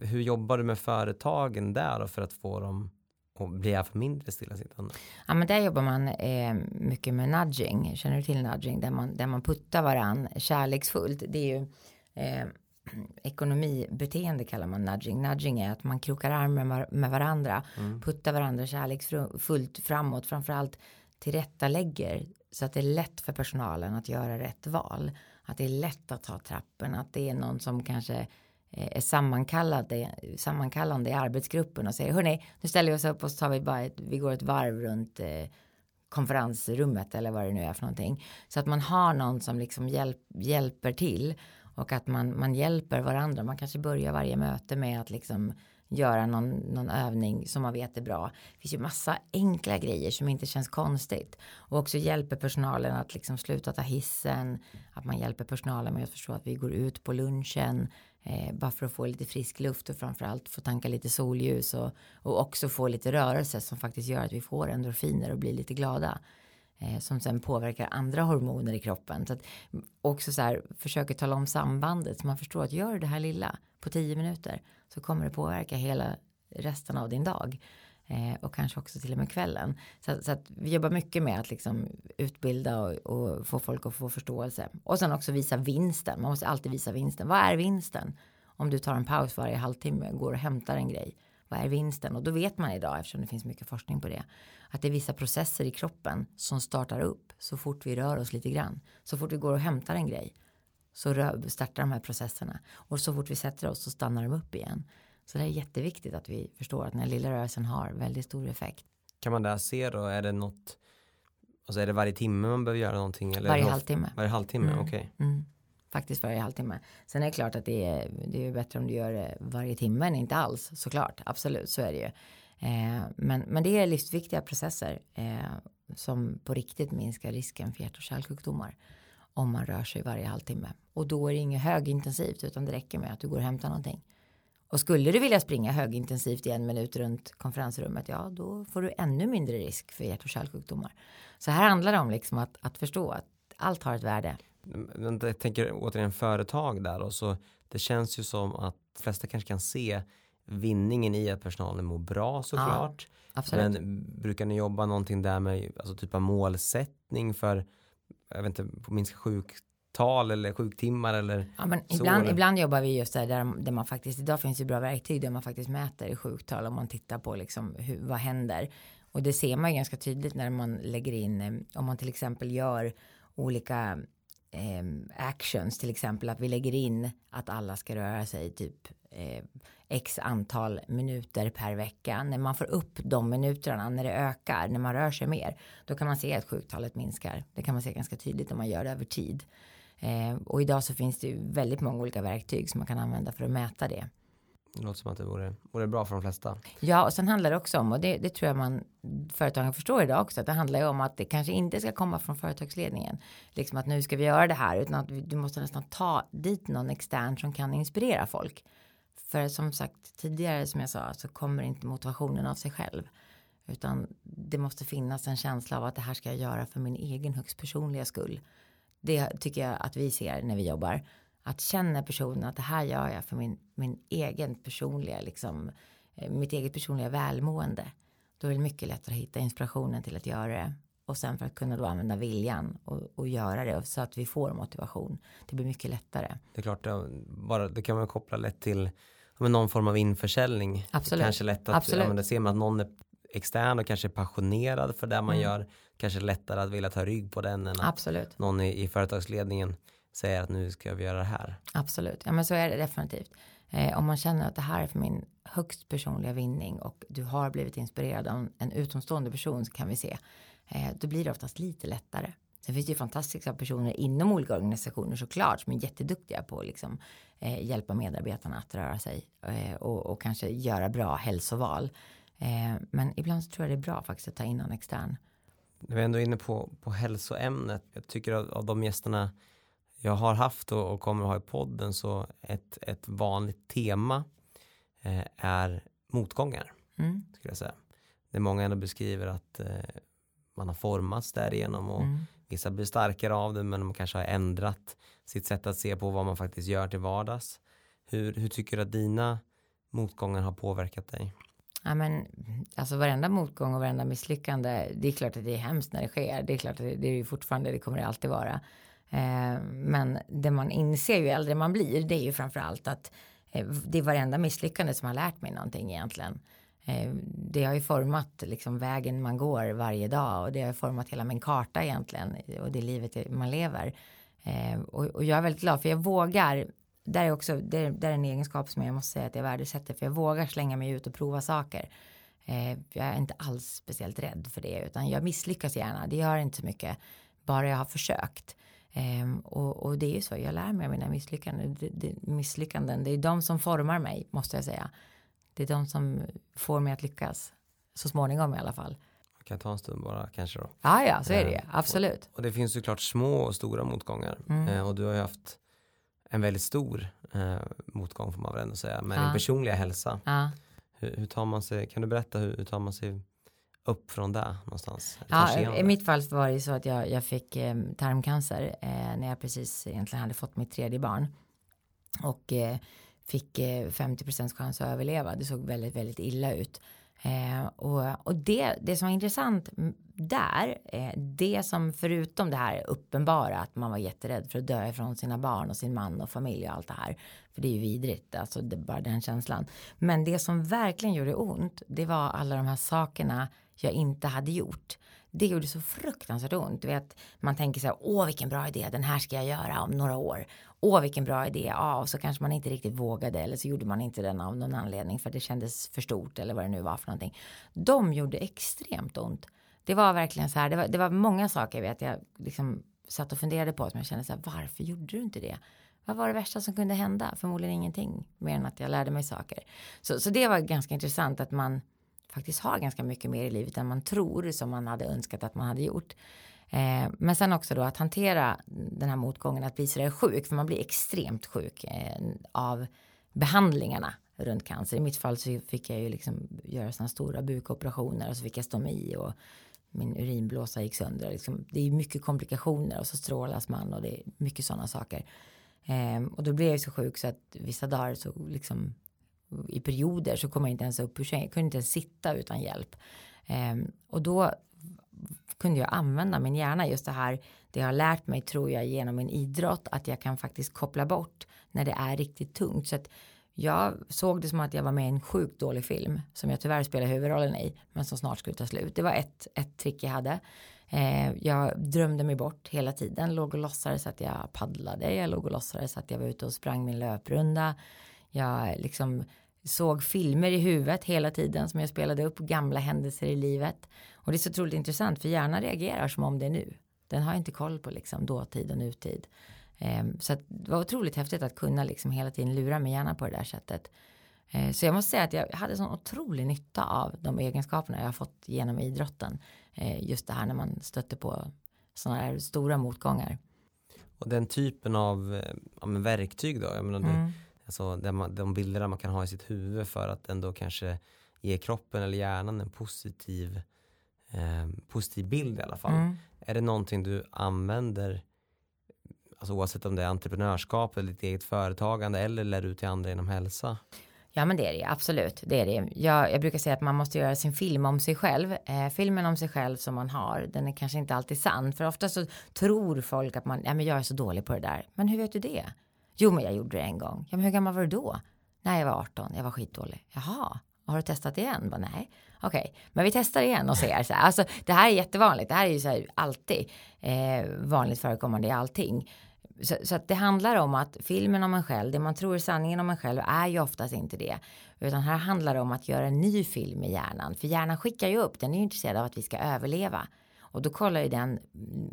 Hur jobbar du med företagen där för att få dem och blir jag för mindre stillasittande? Ja, men där jobbar man eh, mycket med nudging. Känner du till nudging? Där man, där man puttar varann kärleksfullt. Det är ju eh, [clears throat] ekonomibeteende kallar man nudging. Nudging är att man krokar arm med, med varandra, mm. puttar varandra kärleksfullt framåt, framförallt tillrättalägger så att det är lätt för personalen att göra rätt val. Att det är lätt att ta trappen, att det är någon som kanske eh, är sammankallade, sammankallande i arbetsgruppen och säger hörni, nu ställer vi oss upp och så tar vi bara ett, vi går ett varv runt eh, konferensrummet eller vad det nu är för någonting. Så att man har någon som liksom hjälp, hjälper till och att man, man hjälper varandra. Man kanske börjar varje möte med att liksom göra någon, någon övning som man vet är bra. Det finns ju massa enkla grejer som inte känns konstigt. Och också hjälper personalen att liksom sluta ta hissen. Att man hjälper personalen med att förstå att vi går ut på lunchen. Eh, bara för att få lite frisk luft och framförallt få tanka lite solljus och, och också få lite rörelse som faktiskt gör att vi får endorfiner och blir lite glada. Eh, som sen påverkar andra hormoner i kroppen. Så att också så här försöker tala om sambandet så man förstår att gör det här lilla på tio minuter så kommer det påverka hela resten av din dag. Eh, och kanske också till och med kvällen. Så, så, att vi jobbar mycket med att liksom utbilda och, och, få folk att få förståelse. Och sen också visa vinsten. Man måste alltid visa vinsten. Vad är vinsten? Om du tar en paus varje halvtimme, går och hämtar en grej. Vad är vinsten? Och då vet man idag, eftersom det finns mycket forskning på det, att det är vissa processer i kroppen som startar upp så fort vi rör oss lite grann. Så fort vi går och hämtar en grej så startar de här processerna. Och så fort vi sätter oss så stannar de upp igen. Så det är jätteviktigt att vi förstår att den här lilla rörelsen har väldigt stor effekt. Kan man där se då, är det något, alltså är det varje timme man behöver göra någonting? Eller varje halvtimme. Varje halvtimme, mm. okej. Okay. Mm. Faktiskt varje halvtimme. Sen är det klart att det är, det är bättre om du gör det varje timme än inte alls, såklart. Absolut, så är det ju. Eh, men, men det är livsviktiga processer eh, som på riktigt minskar risken för hjärt och kärlsjukdomar om man rör sig varje halvtimme. Och då är det inget högintensivt utan det räcker med att du går och hämtar någonting. Och skulle du vilja springa högintensivt i en minut runt konferensrummet, ja då får du ännu mindre risk för hjärt och kärlsjukdomar. Så här handlar det om liksom att, att förstå att allt har ett värde. Jag tänker återigen företag där och så det känns ju som att de flesta kanske kan se vinningen i att personalen mår bra såklart. Ja, Men brukar ni jobba någonting där med alltså typ av målsättning för jag vet inte, minska sjuk, sjuktal eller sjuktimmar eller Ja, men så, ibland, eller? ibland jobbar vi just där, där, man faktiskt, idag finns ju bra verktyg där man faktiskt mäter i sjuktal om man tittar på liksom hur, vad händer. Och det ser man ju ganska tydligt när man lägger in, eh, om man till exempel gör olika eh, actions, till exempel att vi lägger in att alla ska röra sig typ eh, x antal minuter per vecka. När man får upp de minuterna, när det ökar, när man rör sig mer, då kan man se att sjuktalet minskar. Det kan man se ganska tydligt om man gör det över tid. Eh, och idag så finns det ju väldigt många olika verktyg som man kan använda för att mäta det. Det låter som att det vore, vore bra för de flesta. Ja, och sen handlar det också om, och det, det tror jag man företagen förstår idag också, att det handlar ju om att det kanske inte ska komma från företagsledningen. Liksom att nu ska vi göra det här, utan att vi, du måste nästan ta dit någon extern som kan inspirera folk. För som sagt tidigare som jag sa så kommer inte motivationen av sig själv. Utan det måste finnas en känsla av att det här ska jag göra för min egen högst personliga skull. Det tycker jag att vi ser när vi jobbar. Att känna personen att det här gör jag för min, min egen personliga, liksom, eh, mitt eget personliga välmående. Då är det mycket lättare att hitta inspirationen till att göra det. Och sen för att kunna då använda viljan och, och göra det så att vi får motivation. Det blir mycket lättare. Det är klart, det, bara, det kan man koppla lätt till men någon form av införsäljning. Absolut. Kanske lätt att, Absolut. det ser man att någon är extern och kanske passionerad för det man Mm. gör. Kanske lättare att vilja ta rygg på den än att Absolut. någon i, i företagsledningen säger att nu ska vi göra det här. Absolut, ja men så är det definitivt. Eh, om man känner att det här är för min högst personliga vinning och du har blivit inspirerad av en, en utomstående person så kan vi se. Eh, då blir det oftast lite lättare. Sen finns det ju fantastiska personer inom olika organisationer såklart som är jätteduktiga på att liksom, eh, hjälpa medarbetarna att röra sig eh, och, och kanske göra bra hälsoval. Eh, men ibland så tror jag det är bra faktiskt att ta in någon extern. När vi ändå är inne på, på hälsoämnet. Jag tycker av, av de gästerna jag har haft och, kommer att ha i podden så ett, ett vanligt tema eh, är motgångar. Mm. Skulle jag säga. Det är många ändå beskriver att eh, man har formats därigenom och Mm. vissa blir starkare av det men man kanske har ändrat sitt sätt att se på vad man faktiskt gör till vardags. Hur, hur tycker du att dina motgångar har påverkat dig? Ja, men, alltså varenda motgång och varenda misslyckande, det är klart att det är hemskt när det sker. Det är klart att det, det är ju fortfarande, det kommer det alltid vara. Eh, men det man inser ju äldre man blir, det är ju framförallt att eh, det är varenda misslyckande som har lärt mig någonting egentligen. Eh, det har ju format liksom vägen man går varje dag och det har format hela min karta egentligen och det livet man lever. Eh, och, och jag är väldigt glad för jag vågar där är också, det är, det är en egenskap som jag måste säga att jag värdesätter för jag vågar slänga mig ut och prova saker. Eh, jag är inte alls speciellt rädd för det utan jag misslyckas gärna, det gör inte så mycket, bara jag har försökt. Eh, och, och det är ju så, jag lär mig av mina misslyckanden. Det, det, misslyckanden, det är de som formar mig, måste jag säga. Det är de som får mig att lyckas, så småningom i alla fall. Jag kan ta en stund bara kanske då. Ja, ja, så är det ju, Eh, absolut. Och det finns såklart små och stora motgångar. Mm. Eh, och du har ju haft en väldigt stor eh, motgång får man väl ändå säga. Med Ja. din personliga hälsa. Ja. Hur, hur tar man sig, kan du berätta hur, hur tar man sig upp från där någonstans? Ja, I det? mitt fall var det så att jag, jag fick eh, tarmcancer eh, när jag precis egentligen hade fått mitt tredje barn. Och eh, fick eh, 50% chans att överleva. Det såg väldigt, väldigt illa ut. Eh, och och det, det som var intressant där, eh, det som förutom det här uppenbara att man var jätterädd för att dö ifrån sina barn och sin man och familj och allt det här. För det är ju vidrigt, alltså det, bara den känslan. Men det som verkligen gjorde ont, det var alla de här sakerna jag inte hade gjort. Det gjorde så fruktansvärt ont. Du vet, man tänker så här, åh vilken bra idé, den här ska jag göra om några år. Åh vilken bra idé, ja, och så kanske man inte riktigt vågade eller så gjorde man inte den av någon anledning för det kändes för stort eller vad det nu var för någonting. De gjorde extremt ont. Det var verkligen så här, det var, det var många saker jag vet jag liksom satt och funderade på som jag kände så här, varför gjorde du inte det? Vad var det värsta som kunde hända? Förmodligen ingenting mer än att jag lärde mig saker. Så, så det var ganska intressant att man faktiskt har ganska mycket mer i livet än man tror som man hade önskat att man hade gjort. Eh, men sen också då att hantera den här motgången, att bli sådär sjuk, för man blir extremt sjuk eh, av behandlingarna runt cancer. I mitt fall så fick jag ju liksom göra sådana stora bukoperationer och så fick jag stomi och min urinblåsa gick sönder. Liksom, det är mycket komplikationer och så strålas man och det är mycket sådana saker. Eh, och då blev jag ju så sjuk så att vissa dagar så liksom i perioder så kom jag inte ens upp ur sängen. Jag kunde inte ens sitta utan hjälp. Eh, och då kunde jag använda min hjärna just det här det jag har lärt mig tror jag genom min idrott att jag kan faktiskt koppla bort när det är riktigt tungt så att jag såg det som att jag var med i en sjukt dålig film som jag tyvärr spelar huvudrollen i men som snart skulle ta slut. Det var ett, ett trick jag hade. Eh, jag drömde mig bort hela tiden, låg och låtsades att jag paddlade, jag låg och låtsades att jag var ute och sprang min löprunda. Jag liksom såg filmer i huvudet hela tiden som jag spelade upp, gamla händelser i livet. Och det är så otroligt intressant för hjärnan reagerar som om det är nu. Den har inte koll på liksom dåtid och nutid. Um, så det var otroligt häftigt att kunna liksom hela tiden lura min hjärna på det där sättet. Uh, så jag måste säga att jag hade sån otrolig nytta av de egenskaperna jag har fått genom idrotten. Uh, just det här när man stöter på sådana här stora motgångar. Och den typen av eh, ja, verktyg då, jag menar, mm. Alltså, man, de bilderna man kan ha i sitt huvud för att ändå kanske ge kroppen eller hjärnan en positiv, eh, positiv bild i alla fall. Mm. Är det någonting du använder alltså oavsett om det är entreprenörskap eller ditt eget företagande eller lär ut till andra inom hälsa? Ja men det är det absolut. Det är det. Jag, jag brukar säga att man måste göra sin film om sig själv. Eh, filmen om sig själv som man har den är kanske inte alltid sann. För ofta så tror folk att man, ja men jag är så dålig på det där. Men hur vet du det? Jo men jag gjorde det en gång. Ja men hur gammal var du då? Nej jag var 18, jag var skitdålig. Jaha, har du testat igen? Bara, Nej, okej, okay. men vi testar igen och ser. Så här. Alltså, det här är jättevanligt. Det här är ju så här, alltid eh, vanligt förekommande i allting. Så, så, att det handlar om att filmen om en själv, det man tror är sanningen om en själv är ju oftast inte det. Utan här handlar det om att göra en ny film i hjärnan. För hjärnan skickar ju upp, den är ju intresserad av att vi ska överleva. Och då kollar ju den,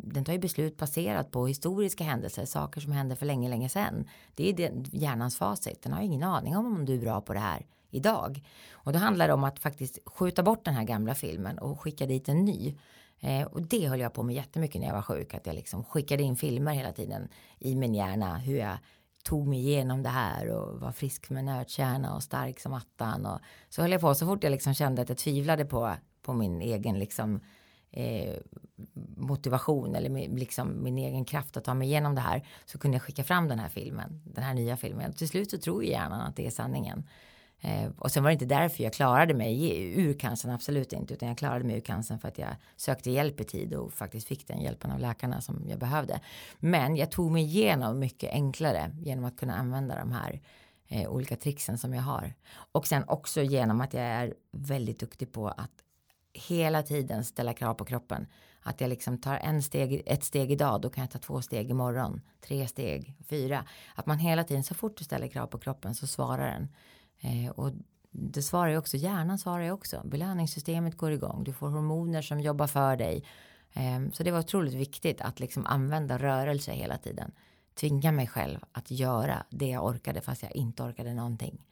den tar ju beslut baserat på historiska händelser, saker som hände för länge, länge sedan. Det är den, hjärnans facit, den har ju ingen aning om om du är bra på det här idag. Och då handlar det om att faktiskt skjuta bort den här gamla filmen och skicka dit en ny. Eh, och det höll jag på med jättemycket när jag var sjuk. Att jag liksom skickade in filmer hela tiden i min hjärna. Hur jag tog mig igenom det här och var frisk med nötkärna och stark som attan. Och så höll jag på så fort jag liksom kände att jag tvivlade på, på min egen liksom, eh, motivation eller min, liksom min egen kraft att ta mig igenom det här. Så kunde jag skicka fram den här filmen, den här nya filmen. Till slut så tror hjärnan att det är sanningen. Eh, och sen var det inte därför jag klarade mig ur cancern, absolut inte, utan jag klarade mig ur cancern för att jag sökte hjälp i tid och faktiskt fick den hjälpen av läkarna som jag behövde. Men jag tog mig igenom mycket enklare genom att kunna använda de här eh, olika tricksen som jag har. Och sen också genom att jag är väldigt duktig på att hela tiden ställa krav på kroppen. Att jag liksom tar en steg, ett steg idag, då kan jag ta två steg imorgon, tre steg, fyra. Att man hela tiden, så fort du ställer krav på kroppen så svarar den. Eh, och det svarar ju också, hjärnan svarar ju också. Belöningssystemet går igång, du får hormoner som jobbar för dig. Eh, så det var otroligt viktigt att liksom använda rörelse hela tiden. Tvinga mig själv att göra det jag orkade fast jag inte orkade någonting.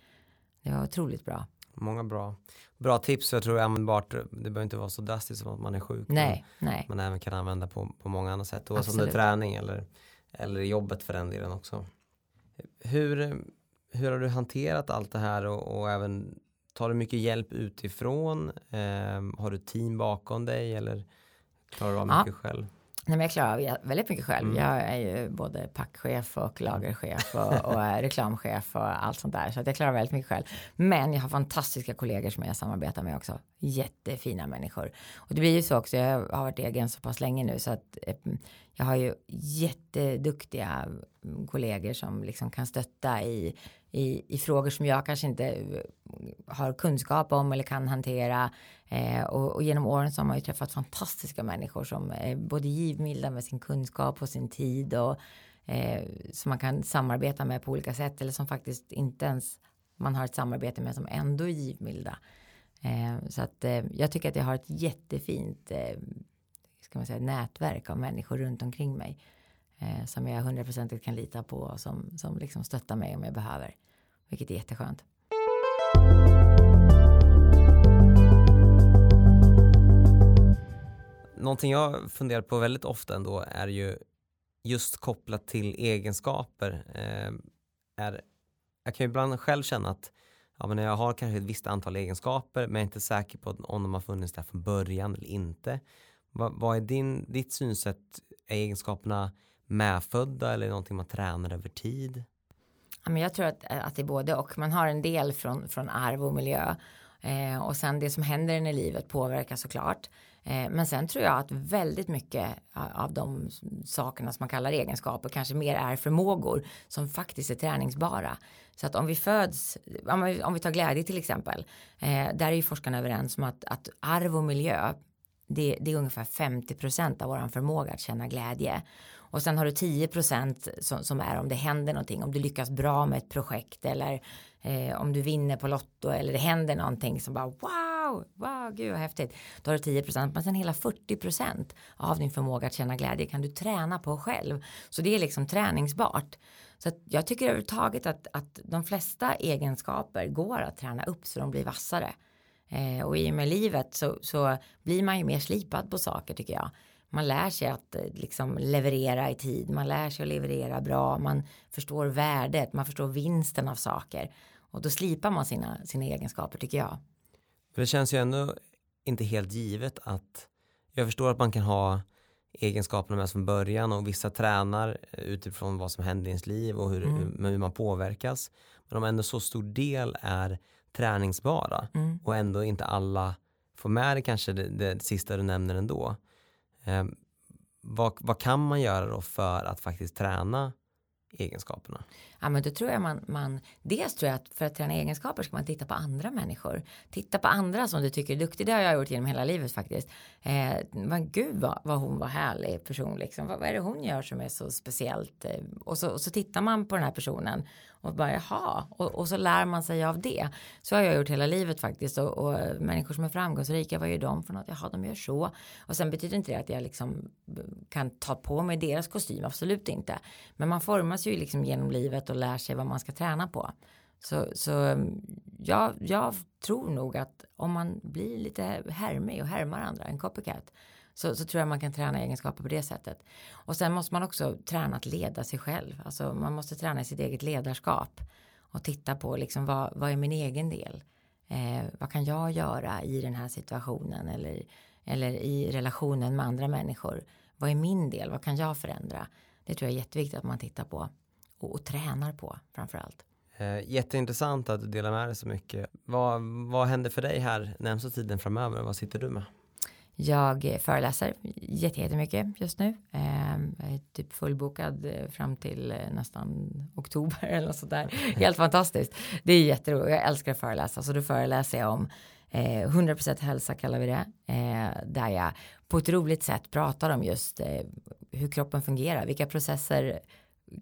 Det var otroligt bra. Många bra, bra tips. Jag tror användbart. Det behöver inte vara så drastiskt som att man är sjuk. Nej, nej. Man även kan använda på, på många andra sätt. Oavsett om det är träning eller, eller jobbet för den delen också. Hur, hur har du hanterat allt det här och, och även tar du mycket hjälp utifrån? Eh, har du team bakom dig eller klarar du av mycket ja. själv? Nej, men jag klarar av väldigt mycket själv. Mm. Jag är ju både packchef och lagerchef och, [laughs] och reklamchef och allt sånt där. Så att jag klarar väldigt mycket själv. Men jag har fantastiska kollegor som jag samarbetar med också. Jättefina människor. Och det blir ju så också, jag har varit egen så pass länge nu så att eh, jag har ju jätteduktiga kollegor som liksom kan stötta i i, i frågor som jag kanske inte eh, har kunskap om eller kan hantera. Eh, och, och, genom åren så har man ju träffat fantastiska människor som är både givmilda med sin kunskap och sin tid och eh, som man kan samarbeta med på olika sätt eller som faktiskt inte ens man har ett samarbete med som ändå är givmilda. Eh, så att eh, jag tycker att jag har ett jättefint eh, ska man säga, nätverk av människor runt omkring mig eh, som jag hundraprocentigt kan lita på och som, som liksom stöttar mig om jag behöver. Vilket är jätteskönt. Någonting jag funderar på väldigt ofta ändå är ju just kopplat till egenskaper. Eh, är, jag kan ju ibland själv känna att ja, men jag har kanske ett visst antal egenskaper men jag är inte säker på om de har funnits där från början eller inte. Va, vad är din, ditt synsätt? Är egenskaperna medfödda eller någonting man tränar över tid? men jag tror att, eh, att det är både och. Man har en del från, från arv och miljö. Eh, och sen det som händer i livet påverkar såklart. Eh, men sen tror jag att väldigt mycket av de sakerna som man kallar egenskaper kanske mer är förmågor som faktiskt är träningsbara. Så att om vi föds, om vi tar glädje till exempel, eh, där är ju forskarna överens om att, att arv och miljö det, det är ungefär 50% av vår förmåga att känna glädje. Och sen har du 10 som, som är om det händer någonting, om du lyckas bra med ett projekt eller eh, om du vinner på Lotto eller det händer någonting som bara wow, wow, gud vad häftigt. Då har du 10% men sen hela 40% av din förmåga att känna glädje kan du träna på själv. Så det är liksom träningsbart. Så jag tycker överhuvudtaget att, att de flesta egenskaper går att träna upp så de blir vassare. Eh, och i och med livet så, så blir man ju mer slipad på saker tycker jag. Man lär sig att eh, liksom leverera i tid, man lär sig att leverera bra, man förstår värdet, man förstår vinsten av saker. Och då slipar man sina, sina egenskaper tycker jag. det känns ju ändå inte helt givet att jag förstår att man kan ha egenskaperna med från början och vissa tränar utifrån vad som händer i ens liv och hur, mm. hur man påverkas. Men om ändå så stor del är träningsbara mm. och ändå inte alla får med det kanske det, det sista du nämner ändå. Eh, vad, vad kan man göra då för att faktiskt träna egenskaperna? Ja, men då tror jag man, man, dels tror jag att för att träna egenskaper ska man titta på andra människor. Titta på andra som du tycker är duktig. Det har jag gjort genom hela livet faktiskt. Eh, men gud vad, vad hon var härlig person liksom. Vad, vad är det hon gör som är så speciellt? Eh, och så, och så tittar man på den här personen och bara jaha, och, och så lär man sig av det. Så har jag gjort hela livet faktiskt och, och människor som är framgångsrika, vad gör de för något? Jaha, de gör så. Och sen betyder inte det att jag liksom eh, kan ta på mig deras kostym, absolut inte. Men man formas ju liksom genom livet och lär sig vad man ska träna på. Så, så mm, ja, jag tror nog att om man blir lite härmig och härmar andra, en copycat, så, så tror jag man kan träna egenskaper på det sättet. Och sen måste man också träna att leda sig själv. Alltså man måste träna sitt eget ledarskap och titta på liksom vad, vad är min egen del? Eh, vad kan jag göra i den här situationen eller, eller i relationen med andra människor? Vad är min del? Vad kan jag förändra? Det tror jag är jätteviktigt att man tittar på och, och tränar på framför allt. Eh, jätteintressant att du delar med dig så mycket. Vad, vad händer för dig här närmsta tiden framöver? Vad sitter du med? Jag föreläser jättemycket just nu. Ehm, jag är typ fullbokad eh, fram till eh, nästan oktober [laughs] eller något sådär. [laughs] Helt fantastiskt. Det är jätteroligt. Jag älskar att föreläsa. Så då föreläser jag om 100% eh, hälsa kallar vi det. Där jag på ett roligt sätt pratar om just hur kroppen fungerar. Vilka processer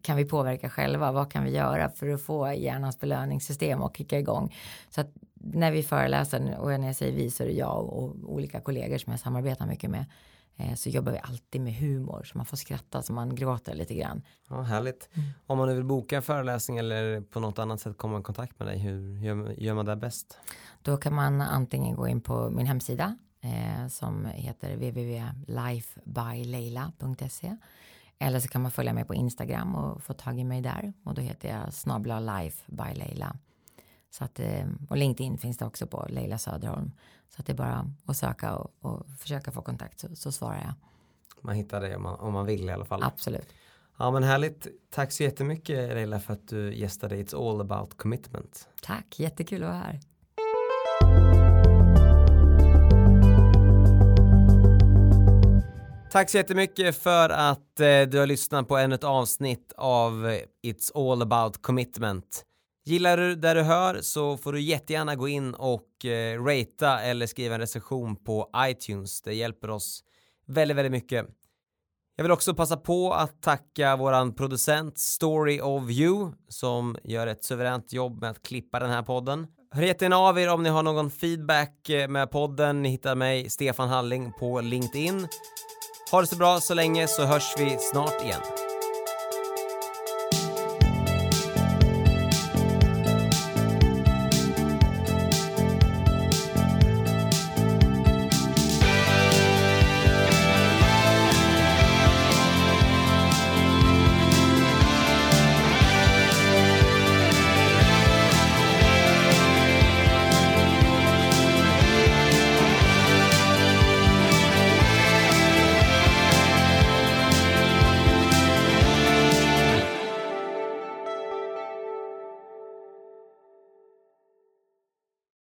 kan vi påverka själva? Vad kan vi göra för att få hjärnans belöningssystem att kicka igång? Så att när vi föreläser och när jag säger vi så är det jag och olika kollegor som jag samarbetar mycket med eh, så jobbar vi alltid med humor så man får skratta så man gråter lite grann. Ja, härligt. Mm. Om man nu vill boka en föreläsning eller på något annat sätt komma i kontakt med dig, hur gör, gör man det bäst? Då kan man antingen gå in på min hemsida eh, som heter www.lifebyleila.se eller så kan man följa mig på Instagram och få tag i mig där och då heter jag snabla life by Leila. Så att, eh, och LinkedIn finns det också på Leila Söderholm. Så att det är bara att söka och, och försöka få kontakt så, så, svarar jag. Man hittar det om man, om man vill i alla fall. Absolut. Ja men härligt. Tack så jättemycket Leila för att du gästade It's All About Commitment. Tack, jättekul att vara här. Tack så jättemycket för att eh, du har lyssnat på ännu ett avsnitt av eh, It's All About Commitment. Gillar du det du hör så får du jättegärna gå in och eh, ratea eller skriva en recension på iTunes. Det hjälper oss väldigt, väldigt mycket. Jag vill också passa på att tacka våran producent Story of You som gör ett suveränt jobb med att klippa den här podden. Hör jättegärna av er om ni har någon feedback eh, med podden. Ni hittar mig, Stefan Halling, på LinkedIn. Ha det så bra så länge så hörs vi snart igen.